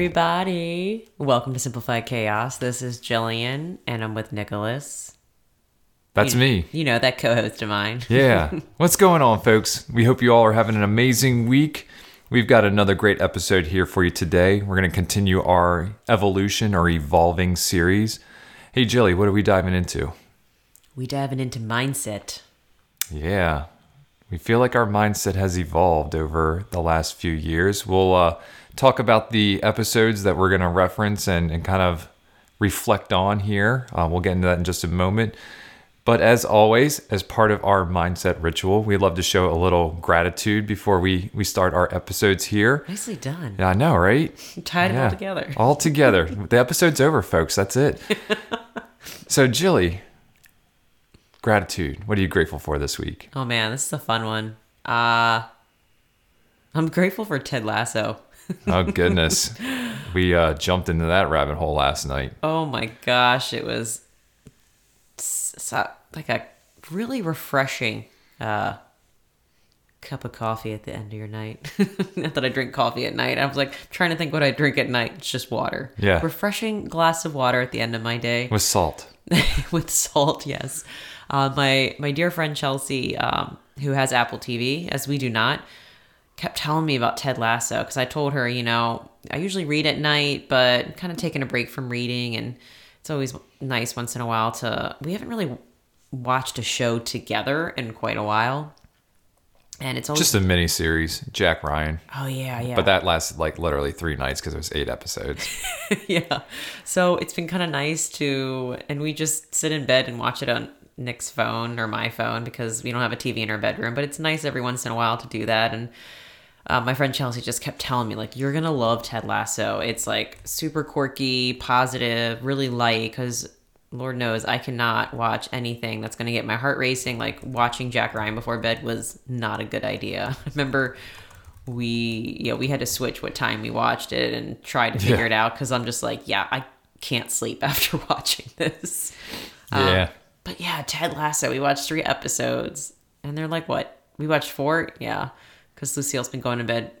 Everybody. Welcome to Simplified Chaos. This is Jillian, and I'm with Nicholas. That's You- me. You know, that co host of mine. Yeah. What's going on, folks? We hope you all are having an amazing week. We've got another great episode here for you today. We're going to continue our evolution or evolving series. Hey, Jilly, what are we diving into? We diving into mindset. Yeah. We feel like our mindset has evolved over the last few years. We'll uh, talk about the episodes that we're going to reference and, and kind of reflect on here. Uh, we'll get into that in just a moment. But as always, as part of our mindset ritual, we love to show a little gratitude before we, we start our episodes here. Nicely done. Yeah, I know, right? Tied it all together. All together. the episode's over, folks. That's it. so, Jilly, gratitude. What are you grateful for this week? Oh man, this is a fun one. Uh I'm grateful for Ted Lasso. Oh goodness, we uh, jumped into that rabbit hole last night. Oh my gosh, it was so, like a really refreshing uh cup of coffee at the end of your night. Not that I drink coffee at night. I was like trying to think what I drink at night. It's just water. Yeah. Refreshing glass of water at the end of my day. With salt. with salt. Yes, uh, my my dear friend Chelsea, um, who has Apple TV, as we do not, kept telling me about Ted Lasso because I told her, you know, I usually read at night, but kind of taking a break from reading, and it's always nice once in a while to. We haven't really watched a show together in quite a while, and it's always Just a mini series, Jack Ryan. oh yeah yeah But that lasted like literally three nights because it was eight episodes. yeah. So it's been kind of nice to, and we just sit in bed and watch it on Nick's phone or my phone because we don't have a TV in our bedroom. But it's nice every once in a while to do that. And uh, my friend Chelsea just kept telling me, like, you're going to love Ted Lasso. It's like super quirky, positive, really light because. Lord knows I cannot watch anything that's going to get my heart racing. Like watching Jack Ryan before bed was not a good idea. I remember we yeah we had to switch what time we watched it and try to figure Yeah. it out because i'm just like yeah i can't sleep after watching this Um, yeah. but yeah ted lasso we watched three episodes and they're like what we watched four yeah because lucille's been going to bed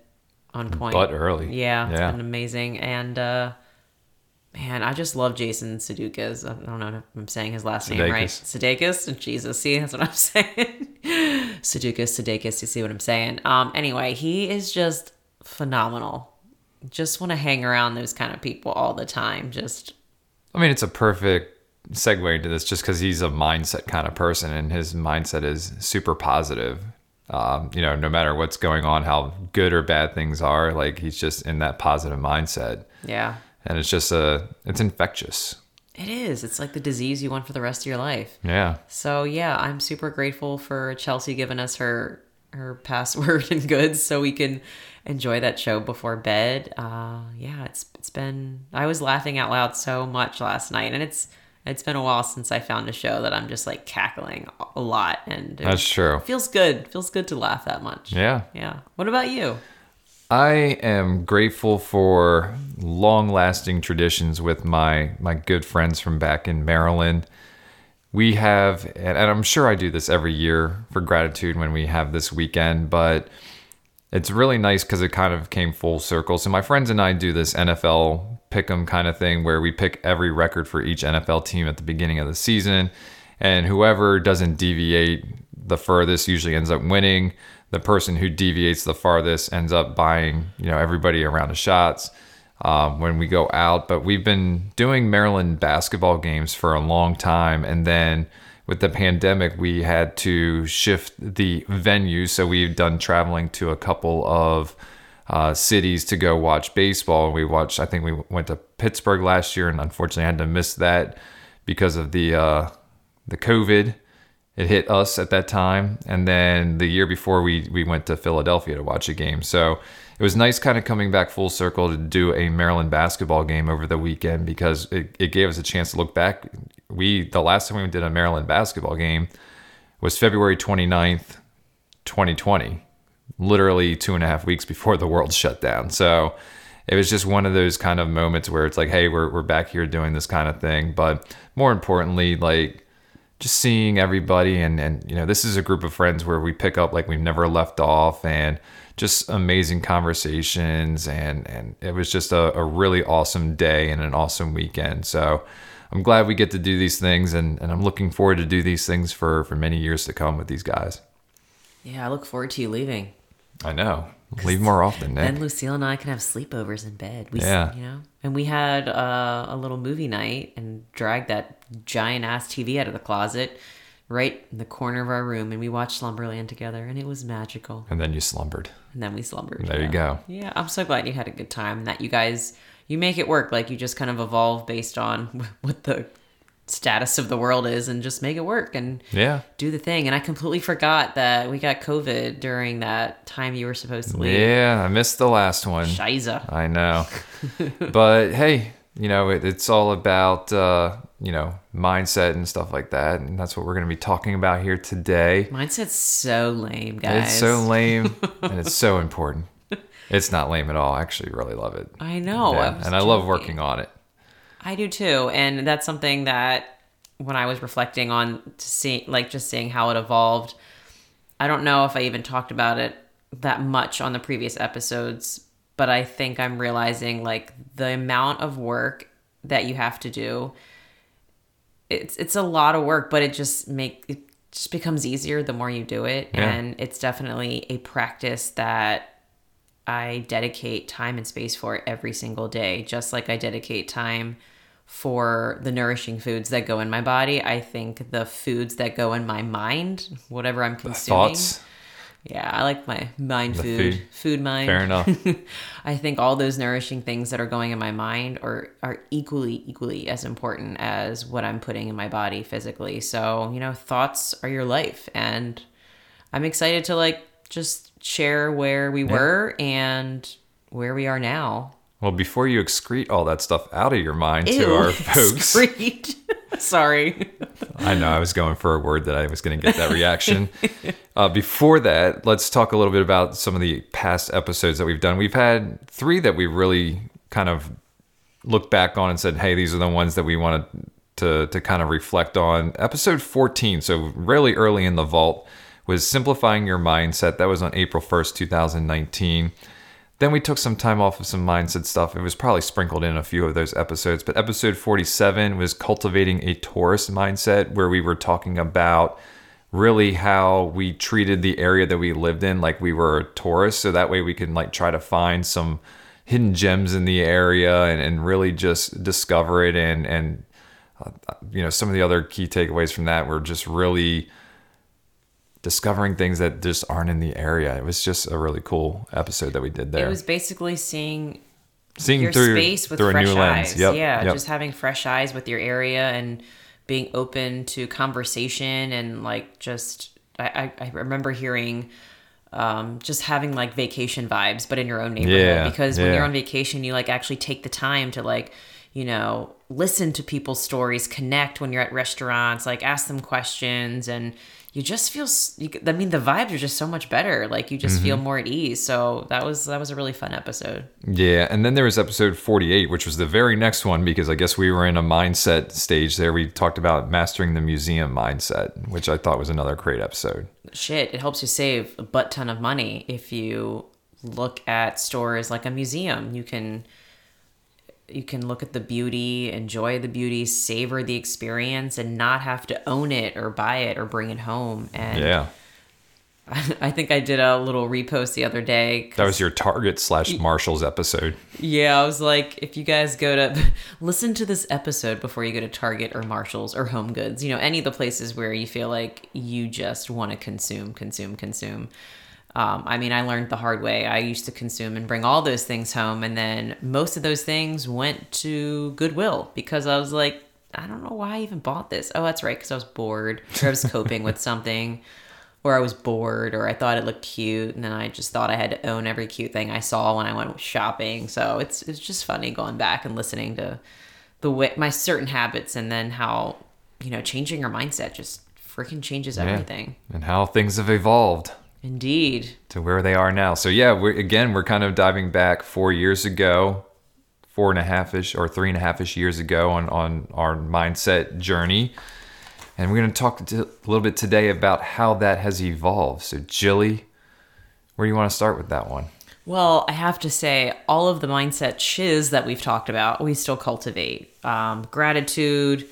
on point. But early. yeah it's Yeah. been amazing. And uh man i just love jason sudeikis. I don't know if i'm saying his last name right. Sudeikis. Jesus see that's what i'm saying. Sudeikis sudeikis you see what i'm saying? Um anyway he is just phenomenal. Just want to hang around those kind of people all the time just I mean, it's a perfect segue into this just because he's a mindset kind of person and his mindset is super positive. Um, you know, no matter what's going on, how good or bad things are, like he's just in that positive mindset. yeah And it's just a, it's infectious. it is it's like the disease you want for the rest of your life Yeah. So yeah, I'm super grateful for Chelsea giving us her her password and goods so we can enjoy that show before bed. Uh, yeah, it's it's been I was laughing out loud so much last night, and it's it's been a while since I found a show that I'm just like cackling a lot, and That's true. feels good. Feels good to laugh that much. Yeah. Yeah. What about you? I am grateful for long lasting traditions with my, my good friends from back in Maryland. We have, and I'm sure I do this every year for gratitude when we have this weekend, but it's really nice because it kind of came full circle. So my friends and I do this NFL pick 'em kind of thing where we pick every record for each NFL team at the beginning of the season, and whoever doesn't deviate the furthest usually ends up winning. The person who deviates the farthest ends up buying, you know, everybody around the shots um, when we go out. But we've been doing Maryland basketball games for a long time, and then with the pandemic, we had to shift the venue. So we've done traveling to a couple of uh, cities to go watch baseball. We watched, I think we went to Pittsburgh last year, and unfortunately had to miss that because of the uh, the COVID. It hit us at that time, and then the year before we we went to Philadelphia to watch a game. So it was nice kind of coming back full circle to do a Maryland basketball game over the weekend because it, it gave us a chance to look back. We the last time we did a Maryland basketball game was February 29th, 2020, literally two and a half weeks before the world shut down. So it was just one of those kind of moments where it's like, hey, we're, we're back here doing this kind of thing. But more importantly, like just seeing everybody and, and you know, this is a group of friends where we pick up like we've never left off and just amazing conversations and and it was just a, a really awesome day and an awesome weekend. So I'm glad we get to do these things and, and I'm looking forward to do these things for, for many years to come with these guys. Yeah, I look forward to you leaving. I know. Leave more often, Nick. Then Lucille and I can have sleepovers in bed. We, Yeah. You know, and we had uh, a little movie night and dragged that giant ass TV out of the closet, right in the corner of our room, and we watched Slumberland together, and it was magical. And then you slumbered. And then we slumbered. There you go. Yeah, I'm so glad you had a good time and that you guys you make it work. Like you just kind of evolve based on what the status of the world is, and just make it work and Yeah. do the thing. And I completely forgot that we got COVID during that time you were supposed to leave. Yeah, I missed the last one. Shiza. I know. but hey, you know, it, it's all about, uh, you know, mindset and stuff like that. And that's what we're going to be talking about here today. Mindset's so lame, guys. It's so lame and it's so important. It's not lame at all. I actually really love it. I know. Yeah, and I love working on it. I do too, and that's something that when I was reflecting on to see, like just seeing how it evolved. I don't know if I even talked about it that much on the previous episodes, but I think I'm realizing like the amount of work that you have to do. It's it's a lot of work, but it just make it just becomes easier the more you do it, Yeah. and it's definitely a practice that I dedicate time and space for every single day, just like I dedicate time for the nourishing foods that go in my body. I think the foods that go in my mind, whatever I'm consuming. Thoughts? Yeah, I like my mind food, food. food, mind. Fair enough. I think all those nourishing things that are going in my mind are are equally equally as important as what I'm putting in my body physically. So, you know, thoughts are your life and I'm excited to like just share where we were and where we are now. Well, before you excrete all that stuff out of your mind Ew, to our folks, excrete. Sorry. I know I was going for a word that I was going to get that reaction. uh, before that, let's talk a little bit about some of the past episodes that we've done. We've had three that we really kind of looked back on and said, "Hey, these are the ones that we wanted to to kind of reflect on." Episode 14, so really early in the vault, was simplifying your mindset. That was on April 1st, 2019. Then we took some time off of some mindset stuff. It was probably sprinkled in a few of those episodes. But episode 47 was cultivating a tourist mindset, where we were talking about really how we treated the area that we lived in like we were a tourist. So that way we can like try to find some hidden gems in the area and, and really just discover it. And, and uh, you know, some of the other key takeaways from that were just really discovering things that just aren't in the area. It was just a really cool episode that we did there. It was basically seeing Seeing your through, space with through fresh a new lens. Yep. yeah, yep. just having fresh eyes with your area and being open to conversation and like just I, I, I remember hearing um, just having like vacation vibes, but in your own neighborhood. Yeah, because when yeah. you're on vacation, you like actually take the time to like you know listen to people's stories, connect when you're at restaurants, like ask them questions and. You just feel. You, I mean, the vibes are just so much better. Like you just feel Mm-hmm. more at ease. So that was that was a really fun episode. Yeah, and then there was episode 48, which was the very next one because I guess we were in a mindset stage there. We talked about mastering the museum mindset, which I thought was another great episode. shit, it helps you save a butt ton of money if you look at stores like a museum. You can you can look at the beauty, enjoy the beauty, savor the experience, and not have to own it or buy it or bring it home. And Yeah. I think I did a little repost the other day. That was your Target slash Marshalls episode. Yeah, I was like, if you guys go to listen to this episode before you go to Target or Marshalls or Home Goods, you know, any of the places where you feel like you just want to consume, consume, consume. Um, I mean, I learned the hard way. I used to consume and bring all those things home, and then most of those things went to Goodwill because I was like, I don't know why I even bought this. Oh, that's right, because I was bored or I was coping with something. or I was bored or I thought it looked cute and then I just thought I had to own every cute thing I saw when I went shopping. So it's it's just funny going back and listening to the way my certain habits and then how, you know, changing your mindset just freaking changes everything. And how things have evolved Indeed. to where they are now. So yeah, we're again we're kind of diving back four years ago, four and a half ish or three and a half ish years ago on on our mindset journey. And we're going to talk a little bit today about how that has evolved. So, Jilly, where do you want to start with that one? Well, I have to say, all of the mindset shiz that we've talked about, we still cultivate. Um, gratitude,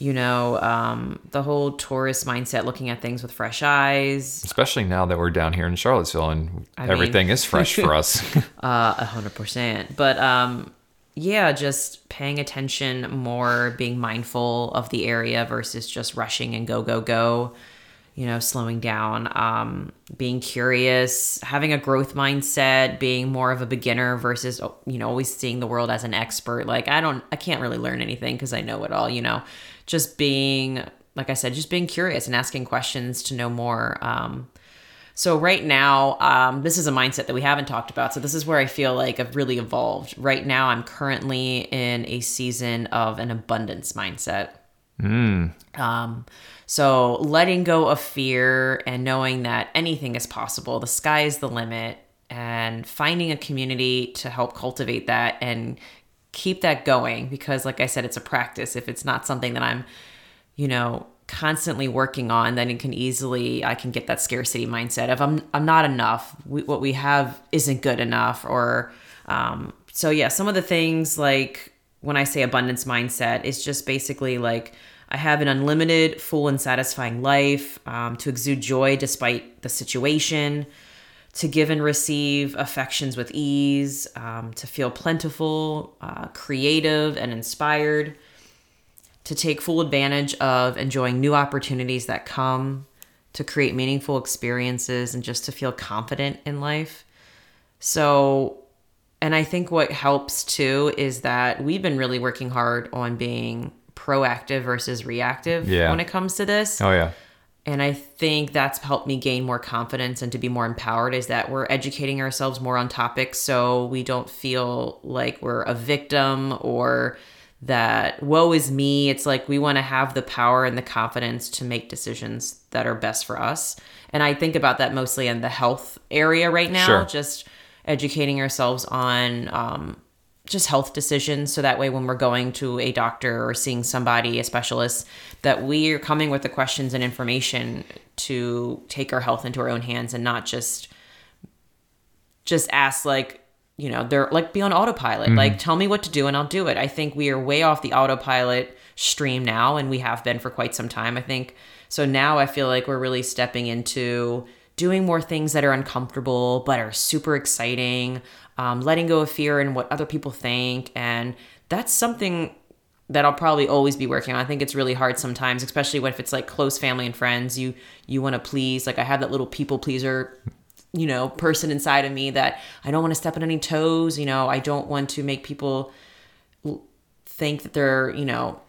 you know, um, the whole tourist mindset, looking at things with fresh eyes, Especially now that we're down here in Charlottesville and I mean- everything is fresh for us. uh, a hundred percent. But um, yeah, just paying attention more, being mindful of the area versus just rushing and go go go. You know, slowing down, um, being curious, having a growth mindset, being more of a beginner versus you know always seeing the world as an expert. Like I don't, I can't really learn anything because I know it all. You know, just being like I said, just being curious and asking questions to know more. Um, so right now, um, this is a mindset that we haven't talked about. So this is where I feel like I've really evolved. Right now, I'm currently in a season of an abundance mindset. Um, so letting go of fear and knowing that anything is possible, the sky is the limit, and finding a community to help cultivate that and keep that going. Because, like I said, it's a practice. If it's not something that I'm, you know, constantly working on, then it can easily I can get that scarcity mindset of I'm I'm not enough. We, what we have isn't good enough, or um, so yeah. Some of the things like when I say abundance mindset is just basically like I have an unlimited, full, and satisfying life um, to exude joy despite the situation, to give and receive affections with ease, um, to feel plentiful, uh, creative, and inspired, to take full advantage of enjoying new opportunities that come, to create meaningful experiences, and just to feel confident in life. So, and I think what helps too is that we've been really working hard on being proactive versus reactive Yeah. when it comes to this. oh, yeah. And I think that's helped me gain more confidence and to be more empowered is that we're educating ourselves more on topics so we don't feel like we're a victim or that woe is me. It's like we want to have the power and the confidence to make decisions that are best for us. And I think about that mostly in the health area right now, Sure. just educating ourselves on um, just health decisions. So that way when we're going to a doctor or seeing somebody a specialist that we are coming with the questions and information to take our health into our own hands and not just just ask like you know they're like be on autopilot. Mm-hmm. Like tell me what to do and i'll do it. I think we are way off the autopilot stream now and we have been for quite some time i think. So now i feel like we're really stepping into doing more things that are uncomfortable but are super exciting um, letting go of fear and what other people think and that's something that I'll probably always be working on. I think it's really hard sometimes, especially when if it's like close family and friends. You you want to please. Like I have that little people pleaser, you know, person inside of me that I don't want to step on any toes. You know, I don't want to make people think that they're you know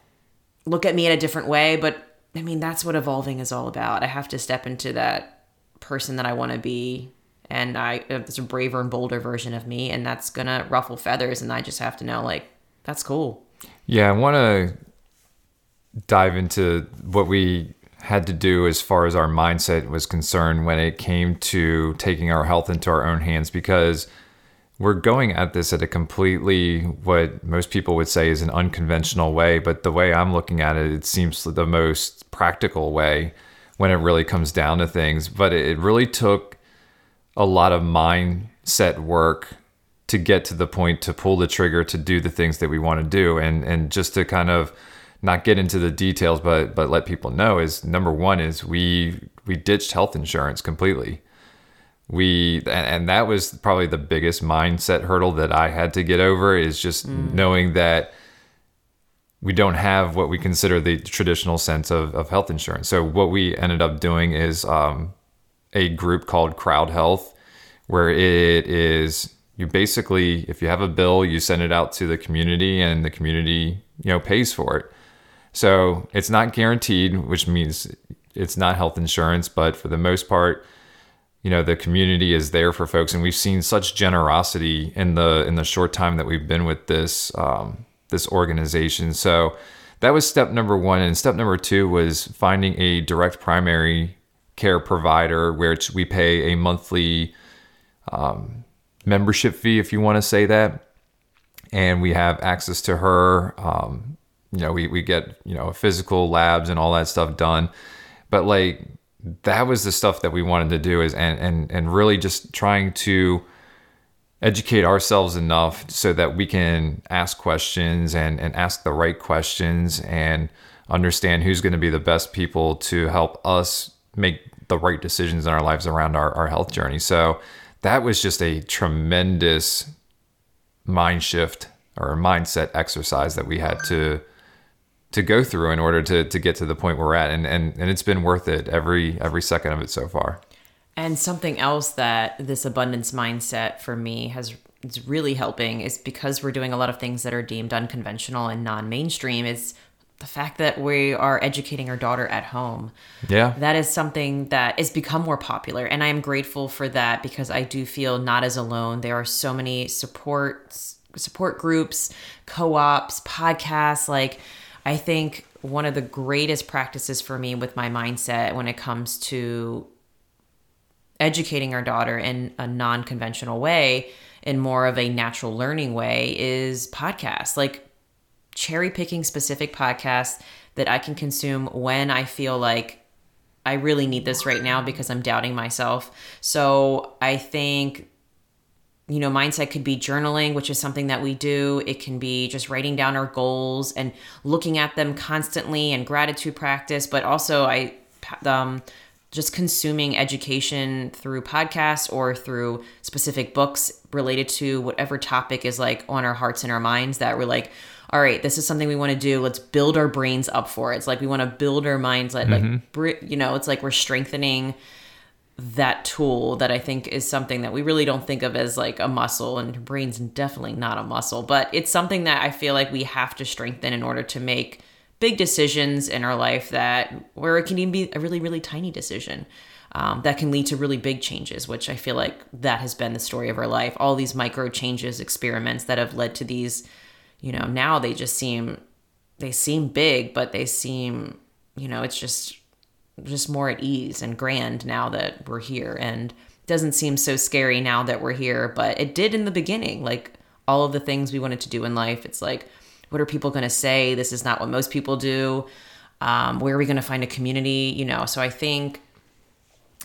look at me in a different way. But I mean, that's what evolving is all about. I have to step into that person that I want to be. And I, uh, it's a braver and bolder version of me, and that's gonna ruffle feathers. And I just have to know, like, that's cool. Yeah, I want to dive into what we had to do as far as our mindset was concerned when it came to taking our health into our own hands because we're going at this at a completely what most people would say is an unconventional way but the way i'm looking at it it seems the most practical way when it really comes down to things but it really took a lot of mindset work to get to the point to pull the trigger to do the things that we want to do. And and just to kind of not get into the details but but let people know is number one is we we ditched health insurance completely. We and, that was probably the biggest mindset hurdle that i had to get over is just knowing that we don't have what we consider the traditional sense of, of health insurance. So what we ended up doing is um, a group called CrowdHealth where it is you basically if you have a bill you send it out to the community and the community you know pays for it. So it's not guaranteed which means it's not health insurance, but for the most part, you know, the community is there for folks, and we've seen such generosity in the in the short time that we've been with this um, this organization. So that was step number one, and step number two was finding a direct primary care provider, which we pay a monthly um, membership fee, if you want to say that, and we have access to her. Um, you know, we we get you know physical labs and all that stuff done, but like that was the stuff that we wanted to do is and and and really just trying to educate ourselves enough so that we can ask questions and and ask the right questions and understand who's going to be the best people to help us make the right decisions in our lives around our, our health journey. So that was just a tremendous mind shift or mindset exercise that we had to to go through in order to to get to the point we're at. And and and it's been worth it every every second of it so far. And something else that this abundance mindset for me has is really helping is because we're doing a lot of things that are deemed unconventional and non-mainstream is the fact that we are educating our daughter at home. Yeah. That is something that has become more popular and I am grateful for that because I do feel not as alone. There are so many support support groups, co-ops, podcasts like I think one of the greatest practices for me with my mindset when it comes to educating our daughter in a non conventional way, in more of a natural learning way, is podcasts. Like cherry picking specific podcasts that I can consume when I feel like I really need this right now because I'm doubting myself. So I think you know, mindset could be journaling, which is something that we do. It can be just writing down our goals and looking at them constantly and gratitude practice. But also, I um, just consuming education through podcasts or through specific books related to whatever topic is like on our hearts and our minds that we're like, all right, this is something we want to do. Let's build our brains up for it. It's like we want to build our minds, like, mm-hmm. like you know, it's like we're strengthening that tool that I think is something that we really don't think of as like a muscle and brain's definitely not a muscle, but it's something that I feel like we have to strengthen in order to make big decisions in our life that where it can even be a really really tiny decision um, that can lead to really big changes which i feel like that has been the story of our life all these micro changes experiments that have led to these you know now they just seem they seem big but they seem you know it's just just more at ease and grand now that we're here. And doesn't seem so scary now that we're here but it did in the beginning like all of the things we wanted to do in life. It's like what are people going to say? This is not what most people do. Um, where are we going to find a community? You know so i think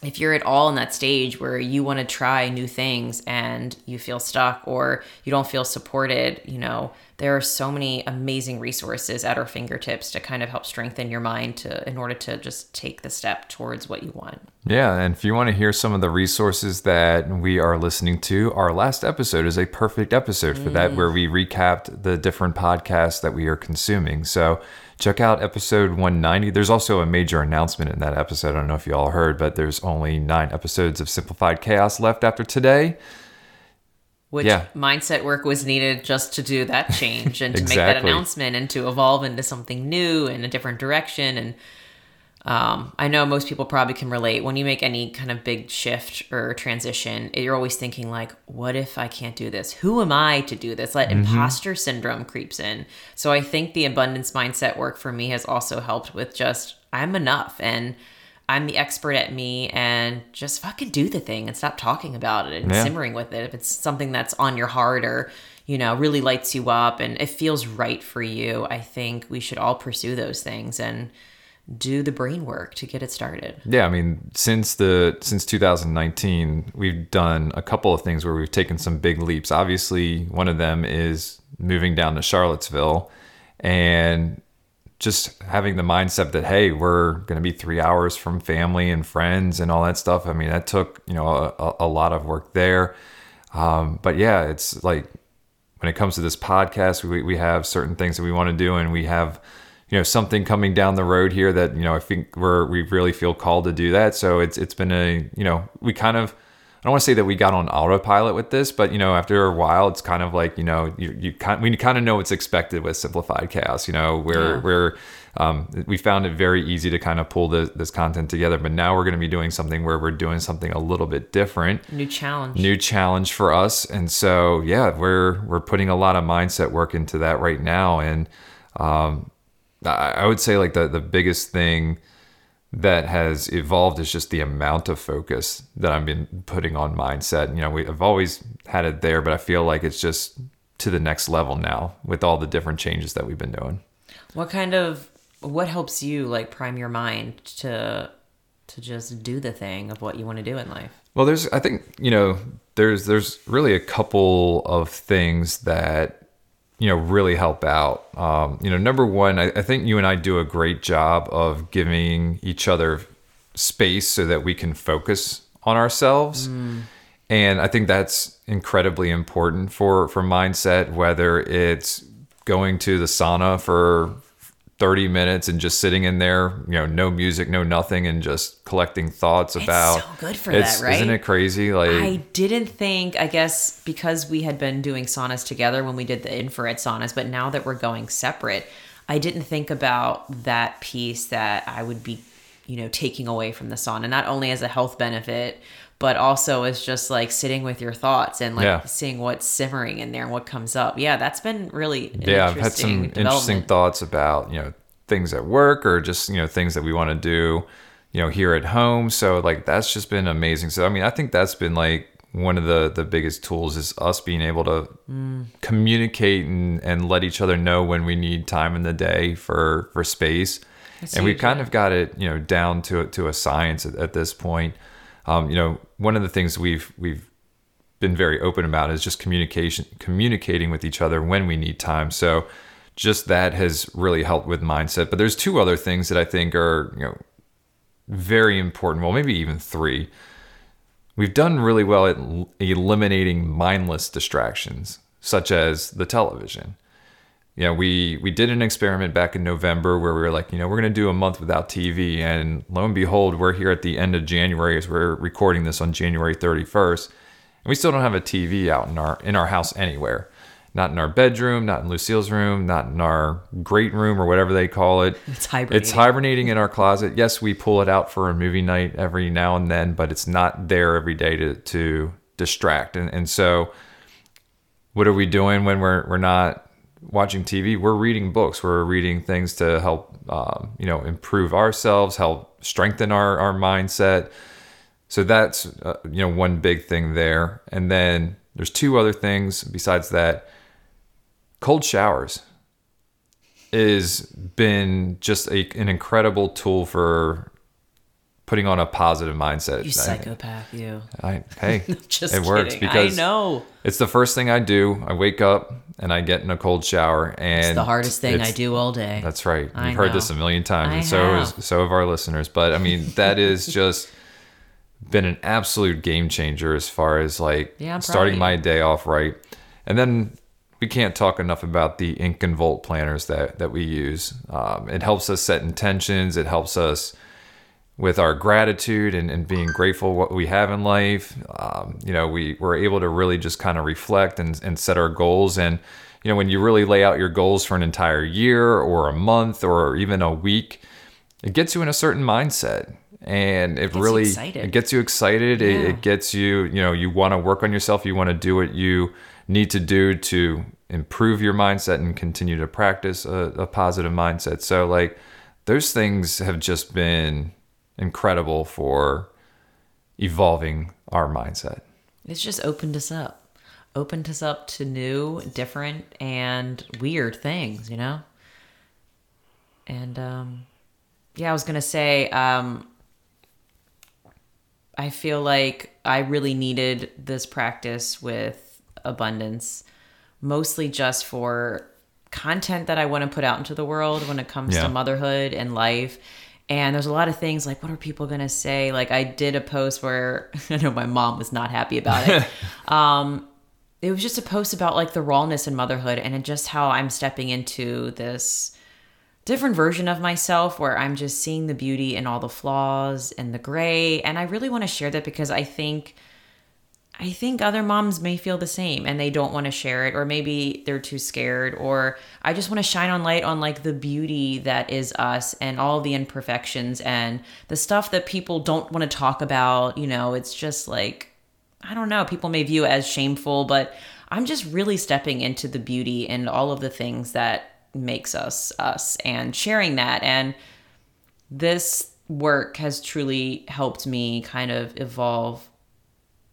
if you're at all in that stage where you want to try new things and you feel stuck or you don't feel supported, you know, there are so many amazing resources at our fingertips to kind of help strengthen your mind to in order to just take the step towards what you want. Yeah, and if you want to hear some of the resources that we are listening to, our last episode is a perfect episode for mm. that where we recapped the different podcasts that we are consuming. So check out episode 190. There's also a major announcement in that episode. I don't know if you all heard, but there's only nine episodes of Simplified Chaos left after today. Which yeah. mindset work was needed just to do that change and to exactly. make that announcement and to evolve into something new in a different direction. And um, I know most people probably can relate. When you make any kind of big shift or transition, you're always thinking like, "What if I can't do this? Who am I to do this?" Like mm-hmm. imposter syndrome creeps in. So I think the abundance mindset work for me has also helped with just I'm enough and I'm the expert at me and just fucking do the thing and stop talking about it and yeah. simmering with it. If it's something that's on your heart or you know really lights you up and it feels right for you, I think we should all pursue those things and do the brain work to get it started. Yeah, I mean, since the since 2019, we've done a couple of things where we've taken some big leaps. Obviously, one of them is moving down to Charlottesville and just having the mindset that hey, we're going to be 3 hours from family and friends and all that stuff. I mean, that took, you know, a, a lot of work there. Um, but yeah, it's like when it comes to this podcast, we, we have certain things that we want to do and we have you know something coming down the road here that you know I think we're we really feel called to do that. So it's it's been a you know we kind of I don't want to say that we got on autopilot with this, but you know after a while it's kind of like you know you you kind we kind of know what's expected with simplified chaos. You know we're yeah. we're um, we found it very easy to kind of pull this, this content together. But now we're going to be doing something where we're doing something a little bit different New challenge. new challenge for us and so yeah we're we're putting a lot of mindset work into that right now and um, I, I would say like the the biggest thing that has evolved is just the amount of focus that I've been putting on mindset you know we, I've always had it there but I feel like it's just to the next level now with all the different changes that we've been doing What kind of what helps you like prime your mind to to just do the thing of what you want to do in life? Well, there's I think you know there's there's really a couple of things that you know really help out. Um, you know, number one, I, I think you and I do a great job of giving each other space so that we can focus on ourselves. And I think that's incredibly important for for mindset. Whether it's going to the sauna for 30 minutes and just sitting in there, you know, no music, no nothing, and just collecting thoughts about. so good for It's- that, right? Isn't it crazy? Like, I didn't think, I guess, because we had been doing saunas together when we did the infrared saunas, but now that we're going separate, I didn't think about that piece that I would be, you know, taking away from the sauna, not only as a health benefit, but also as just like sitting with your thoughts and like Yeah. seeing what's simmering in there and what comes up. Yeah, that's been really yeah, I've had some interesting thoughts about you know things at work or just you know things that we want to do, you know, here at home. So like that's just been amazing. So I mean, I think that's been like one of the the biggest tools is us being able to Mm. communicate and and let each other know when we need time in the day for for space. and we've kind yeah. of got it, you know, down to to a science at, at this point. Um, you know, one of the things we've we've been very open about is just communication communicating with each other when we need time. So just that has really helped with mindset. But there's two other things that i think are you know very important. Well maybe even three. We've done really well at eliminating mindless distractions such as the television know, we we did an experiment back in November where we were like, you know, we're going to do a month without TV, and lo and behold, we're here at the end of January as we're recording this on January 31st, and we still don't have a TV out in our in our house anywhere, not in our bedroom, not in Lucille's room, not in our great room or whatever they call it. It's hibernating. It's hibernating in our closet. Yes, we pull it out for a movie night every now and then, but it's not there every day to to distract. And and so, what are we doing when we're we're not watching TV? We're reading books. We're reading things to help um, you know improve ourselves, help strengthen our our mindset. So that's uh, you know one big thing there. And then there's two other things besides that. Cold showers is been just a, an incredible tool for putting on a positive mindset. You I- psychopath, you. I, hey, Just it works because I know. it's the first thing I do. I wake up and I get in a cold shower, and It's the hardest thing I do all day. That's right. I You've heard know. this a million times, I and so have. is so have our listeners. But I mean, that is just been an absolute game changer as far as like Yeah, starting my day off right. And then we can't talk enough about the Ink+Volt planners that that we use. Um, it helps us set intentions. It helps us with our gratitude and, and being grateful what we have in life. Um, you know, we we're able to really just kind of reflect and, and set our goals. And you know, when you really lay out your goals for an entire year or a month or even a week, it gets you in a certain mindset. And it you really excited. it gets you excited. It, it gets you, you know, you want to work on yourself. You want to do what you need to do to improve your mindset and continue to practice a, a positive mindset. So like those things have just been incredible for evolving our mindset. It's just opened us up. Opened us up to new, different, and weird things, you know? And um yeah, I was gonna say, um I feel like I really needed this practice with abundance, mostly just for content that I want to put out into the world when it comes Yeah. to motherhood and life. And there's a lot of things like, what are people going to say? Like, I did a post where I know my mom was not happy about it. um, it was just a post about like the rawness in motherhood and just how I'm stepping into this different version of myself where I'm just seeing the beauty in all the flaws and the gray. And I really want to share that because I think I think other moms may feel the same and they don't want to share it, or maybe they're too scared, or I just want to shine on light on like the beauty that is us and all the imperfections and the stuff that people don't want to talk about. You know, it's just like, I don't know, people may view it as shameful, but I'm just really stepping into the beauty and all of the things that makes us us and sharing that. And this work has truly helped me kind of evolve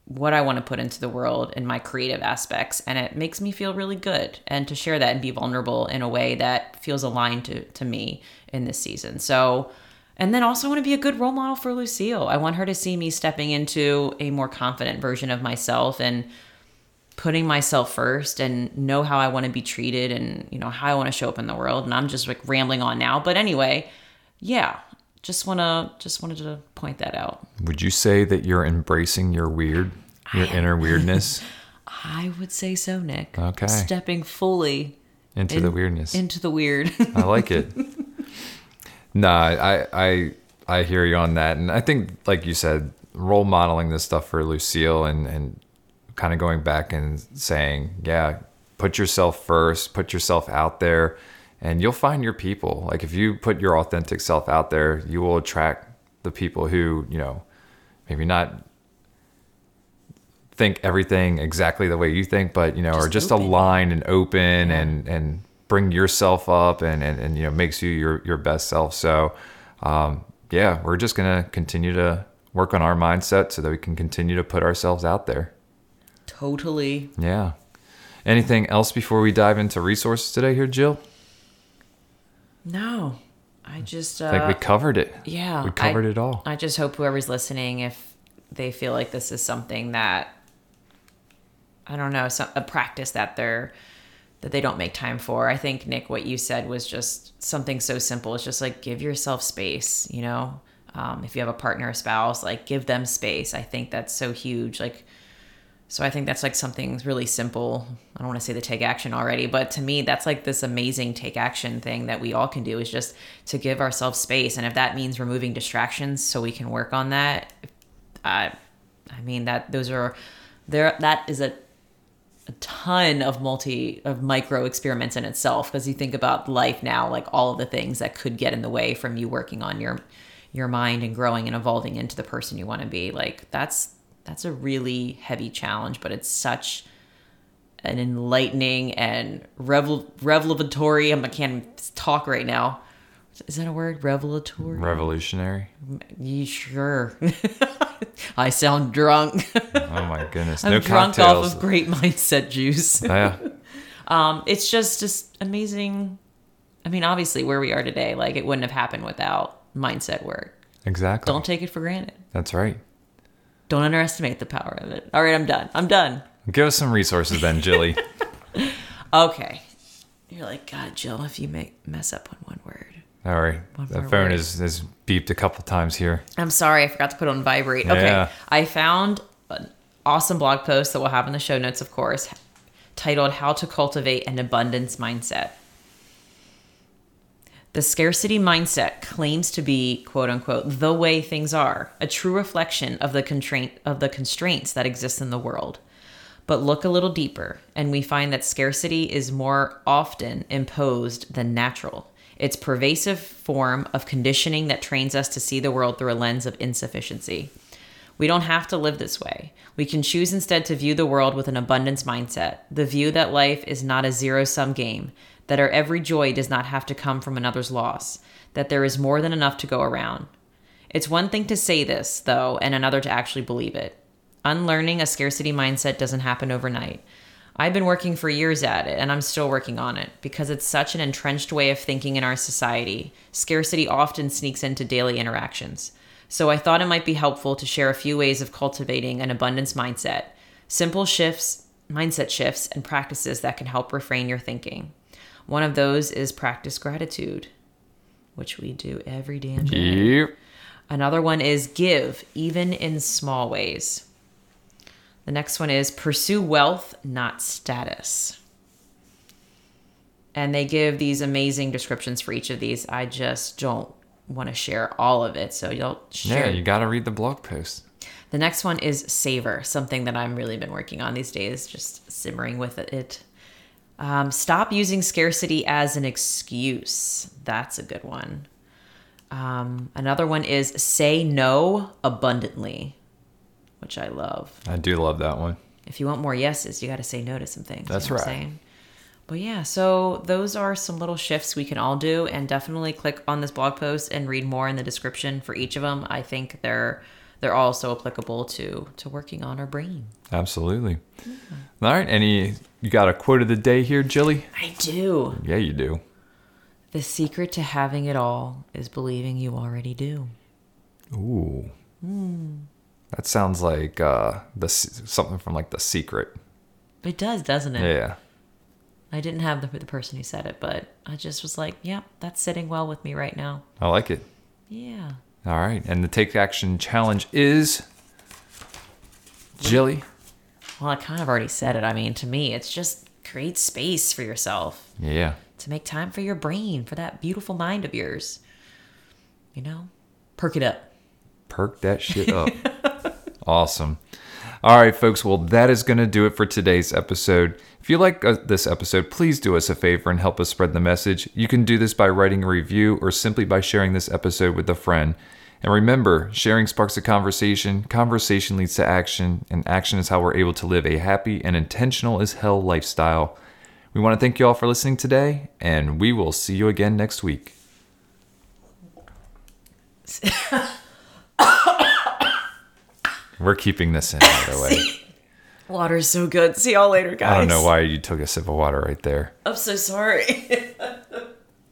what I want to put into the world in my creative aspects. And it makes me feel really good and to share that and be vulnerable in a way that feels aligned to, to me in this season. So, and then also want to be a good role model for Lucille. I want her to see me stepping into a more confident version of myself and putting myself first and know how I want to be treated and, you know, how I want to show up in the world. And I'm just like rambling on now. But anyway, yeah, just want to, just wanted to point that out. Would you say that you're embracing your weird, your inner weirdness I would say so, Nick. Okay. Stepping fully into in- the weirdness? into the weird. I like it. nah, I I I hear you on that, and I think, like you said, role modeling this stuff for Lucille, and and kind of going back and saying, yeah, put yourself first, put yourself out there, and you'll find your people. Like if you put your authentic self out there, you will attract the people who you know, maybe not think everything exactly the way you think, but you know, are Just just open. aligned and open and and bring yourself up and, and and you know makes you your your best self. So um, yeah, we're just gonna continue to work on our mindset so that we can continue to put ourselves out there. totally. Yeah. Anything else before we dive into resources today here, Jill? No, I just, uh, think we covered it. yeah, We covered I- it all. I just hope whoever's listening, if they feel like this is something that I don't know, some, a practice that they're that they don't make time for. I think Nick, what you said was just something so simple. It's just like give yourself space. You know, um, if you have a partner, a spouse, like give them space. I think that's so huge. Like. So I think that's like something really simple. I don't want to say the take action already, but to me, that's like this amazing take action thing that we all can do is just to give ourselves space. And if that means removing distractions so we can work on that, I, I mean that those are there. That is a a ton of multi of micro experiments in itself because you think about life now like all of the things that could get in the way from you working on your your mind and growing and evolving into the person you want to be like that's that's a really heavy challenge but it's such an enlightening and revel revelatory I'm- i can't talk right now is that a word revelatory Revolutionary. you sure i sound drunk Oh my goodness. i'm no drunk cocktails. off of great mindset juice yeah. um, it's just just amazing. I mean, obviously, where we are today, like it wouldn't have happened without mindset work. Exactly. Don't take it for granted. That's right. Don't underestimate the power of it. All right, I'm done. I'm done. Give us some resources then, Jilly. Okay. You're like, God, Jill, if you make mess up on one word. All right. One The phone word. is, is beeped a couple times here. I'm sorry, I forgot to put on vibrate. Okay. Yeah. I found an awesome blog post that we'll have in the show notes, of course, titled How to Cultivate an Abundance Mindset. The scarcity mindset claims to be, quote unquote, the way things are, a true reflection of the constraint of the constraints that exist in the world. But look a little deeper, and we find that scarcity is more often imposed than natural. It's pervasive form of conditioning that trains us to see the world through a lens of insufficiency. We don't have to live this way. We can choose instead to view the world with an abundance mindset, the view that life is not a zero sum game, that our every joy does not have to come from another's loss, that there is more than enough to go around. It's one thing to say this, though, and another to actually believe it. Unlearning a scarcity mindset doesn't happen overnight. I've been working for years at it, and I'm still working on it because it's such an entrenched way of thinking in our society. Scarcity often sneaks into daily interactions. So I thought it might be helpful to share a few ways of cultivating an abundance mindset, simple shifts, mindset shifts, and practices that can help refrain your thinking. One of those is practice gratitude, which we do every damn day. Yep. Another one is give, even in small ways. The next one is pursue wealth, not status. And they give these amazing descriptions for each of these. I just don't want to share all of it, so you'll share. Yeah, you got to read the blog post. The next one is savor, something that I'm really been working on these days, just simmering with it. Um, stop using scarcity as an excuse. That's a good one. Um, another one is say no abundantly, which I love. I do love that one. If you want more yeses, you got to say no to some things. That's you know what I'm right. But yeah, so those are some little shifts we can all do, and definitely click on this blog post and read more in the description for each of them. I think they're they're all so applicable to to working on our brain. Absolutely. All right. Any, you got a quote of the day here, Jilly? I do. Yeah, you do. The secret to having it all is believing you already do. Ooh. That sounds like uh, the something from like The Secret. It does, doesn't it? Yeah. I didn't have the, the person who said it, but I just was like, yeah, that's sitting well with me right now. I like it. Yeah. All right. And the Take Action Challenge is Jilly. Well, I kind of already said it. I mean, to me, it's just create space for yourself Yeah. to make time for your brain, for that beautiful mind of yours. You know, perk it up. Perk that shit up. awesome. All right, folks. Well, that is going to do it for today's episode. If you like uh, this episode, please do us a favor and help us spread the message. You can do this by writing a review or simply by sharing this episode with a friend. And remember, sharing sparks a conversation, conversation leads to action, and action is how we're able to live a happy and intentional as hell lifestyle. We want to thank you all for listening today, and we will see you again next week. We're keeping this in, by the way. Water's so good. See y'all later, guys. I don't know why you took a sip of water right there. I'm so sorry.